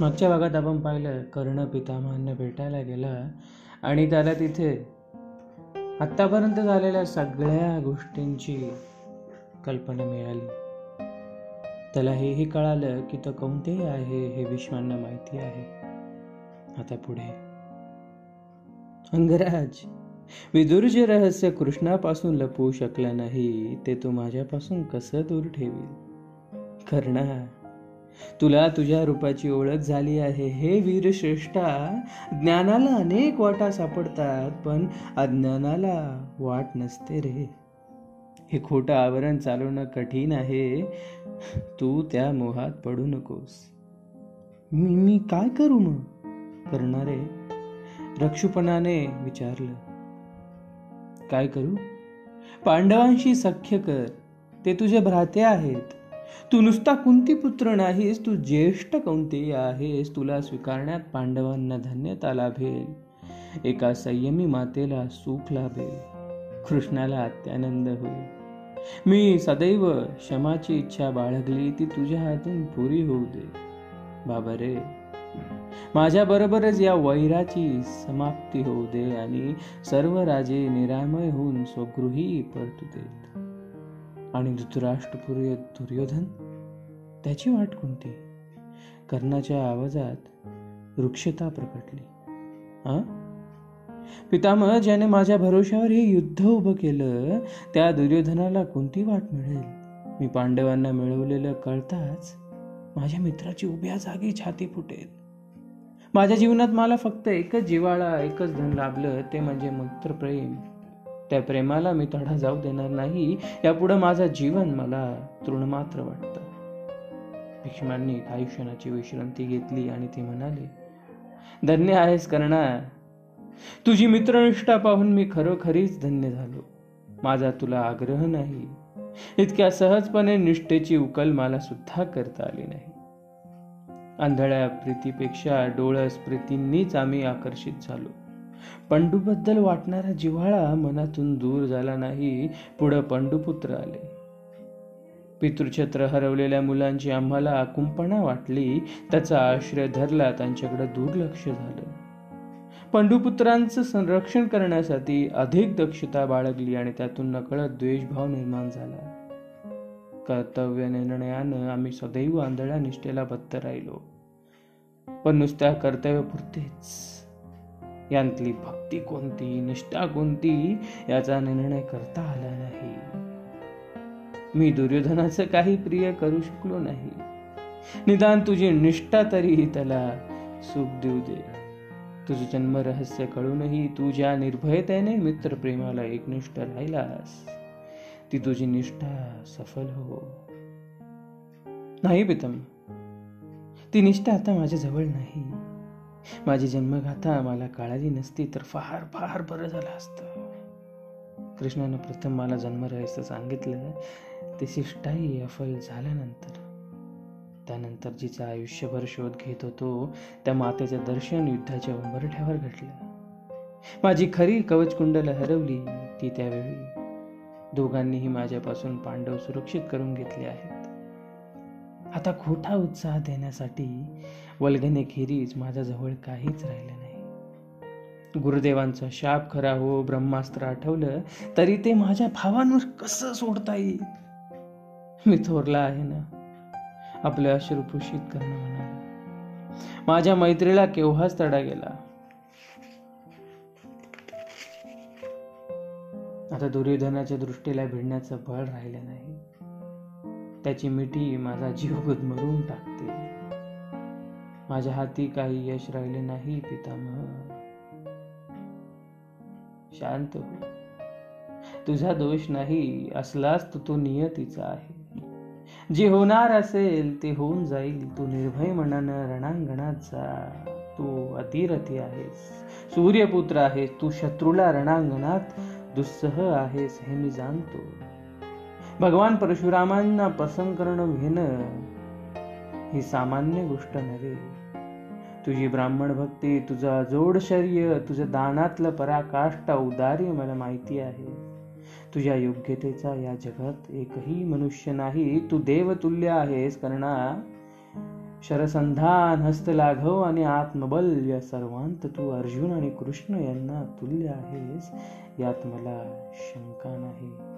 मागच्या भागात आपण पाहिलं कर्ण पितामहांना भेटायला गेला आणि त्याला तिथे आत्तापर्यंत झालेल्या सगळ्या गोष्टींची कल्पना मिळाली. त्याला हेही कळालं की तो कोणतेही आहे हे विश्वांना माहिती आहे. आता पुढे. अंगराज विदुरचे रहस्य कृष्णापासून लपवू शकला नाही ते तू माझ्यापासून कसं दूर ठेवील? कर्णा तुला तुझ्या रूपाची ओळख झाली आहे. हे वीरश्रेष्ठा ज्ञानाला अनेक वाटा सापडतात पण अज्ञानाला वाट नसते रे. हे खोटं आवरण चालवणं कठीण आहे. तू त्या मोहात पडू नकोस. मी मी काय करू मग? करणारे रक्षुपणाने विचारलं. काय करू? पांडवांशी सख्य कर. ते तुझे भ्राते आहेत. तू नुसता कुंती पुत्र नाहीस तू ज्येष्ठ कौंतेय आहेस तुला स्वीकारण्यात पांडवांना धन्यता लाभेल. एका संयमी मातेला सुख लाभेल. कृष्णाला अत्यानंद होईल. मी सदैव क्षमाची इच्छा बाळगली ती तुझ्या हातून पुरी होऊ दे. बाबा रे माझ्या बरोबरच या वैराची समाप्ती होऊ दे आणि सर्व राजे निरामय होऊन स्वगृही परतू देत. आणि धृतराष्ट्रपुरी दुर्योधन त्याची वाट कोणती? कर्णाच्या आवाजात वृक्षता प्रकटली. हा पितामह ज्याने माझ्या भरोशावर हे युद्ध उभं केलं त्या दुर्योधनाला कोणती वाट मिळेल? मी पांडवांना मिळवलेलं कळताच माझ्या मित्राची उभ्या जागी छाती फुटेल. माझ्या जीवनात मला फक्त एकच जिवाळा एकच धन लाभलं ते म्हणजे मित्रप्रेम. त्या प्रेमाला मी तडा जाऊ देणार नाही. यापुढं माझं जीवन मला तृणमात्र वाटतं. भीष्मांनी काही क्षणाची विश्रांती घेतली आणि ती म्हणाली धन्य आहेस कर्णा. तुझी मित्रनिष्ठा पाहून मी खरोखरीच धन्य झालो. माझा तुला आग्रह नाही. इतक्या सहजपणे निष्ठेची उकल मला सुद्धा करता आली नाही. आंधळ्या प्रीतीपेक्षा डोळस प्रीतींनीच आम्ही आकर्षित झालो. पंडूबद्दल वाटणारा जिव्हाळा मनातून दूर झाला नाही पुढं पंडुपुत्र आले. पितृछत्र हरवलेल्या मुलांची आम्हाला कुंपणा वाटली त्याचा आश्रय धरला त्यांच्याकडे दुर्लक्ष झालं. पंडुपुत्रांचं संरक्षण करण्यासाठी अधिक दक्षता बाळगली आणि त्यातून नकळत द्वेषभाव निर्माण झाला. कर्तव्य निर्णयानं आम्ही सदैव आंधळ्या निष्ठेला बद्ध राहिलो. पण नुसत्या कर्तव्यपुरतेच. यांतली भक्ती कोणती निष्ठा कोणती याचा निर्णय करता आला नाही. मी दुर्योधनाचं काही प्रिय करू शकलो नाही. निदान तुझी निष्ठा तरी त्याला सुख देऊ दे. तुझं जन्म रहस्य कळूनही तू ज्या निर्भयतेने मित्रप्रेमाला एकनिष्ठ राहिलास ती तुझी निष्ठा सफल हो. नाही प्रीतम ती निष्ठा आता माझ्या जवळ नाही. माझी जन्मगाथा मला कळाली नसती तर फार फार बरं झालं असतं. कृष्णानं प्रथम मला जन्म रहस्य सांगितलं. ते शिष्टाई अफल झाल्यानंतर त्यानंतर जिचा आयुष्यभर शोध घेत होतो त्या मातेचं दर्शन युद्धाच्या उंबरठ्यावर घडलं. माझी खरी कवचकुंडला हरवली ती त्यावेळी. दोघांनीही माझ्यापासून पांडव सुरक्षित करून घेतले आहेत. आता खोटा उत्साह देण्यासाठी वल्गनेखेरीज माझ्याजवळ काहीच राहिलं नाही. गुरुदेवांचा शाप खरा हो ब्रह्मास्त्र आठवलं तरी ते माझ्या भावांवर कसं सोडता येईल? मी थोरला आहे ना? आपले अश्रू पुषित करणं म्हणाला. माझ्या मैत्रीला केव्हाच तडा गेला? आता दुर्योधनाच्या दृष्टीला भिडण्याचं बळ राहिलं नाही. त्याची मिठी माझा जीव गुदमरून टाकते. माझ्या हाती काही यश राहिले नाही पितामह. शांत हो. तुझा दोष नाही असलास तू तो नियतीचा आहे. जे होणार असेल ते होऊन जाईल तू निर्भय मनानं रणांगणात जा. तू अतिरथी आहेस सूर्यपुत्र आहेस तू शत्रूला रणांगणात दुस्सह आहेस हे मी जाणतो. भगवान परशुरामांना पसंत करणं घेणं ही सामान्य गोष्ट नव्हे. तुझी ब्राह्मण भक्ती तुझा जोड शर्य तुझं दानातलं पराकाष्ठा उदार्य मला माहिती आहे. तुझ्या योग्यतेचा या जगात एकही मनुष्य नाही. तू देवतुल्य आहेस कर्णा. शरसंधान हस्तलाघव आणि आत्मबल या सर्वांत तू अर्जुन आणि कृष्ण यांना तुल्य आहेस यात मला शंका नाही.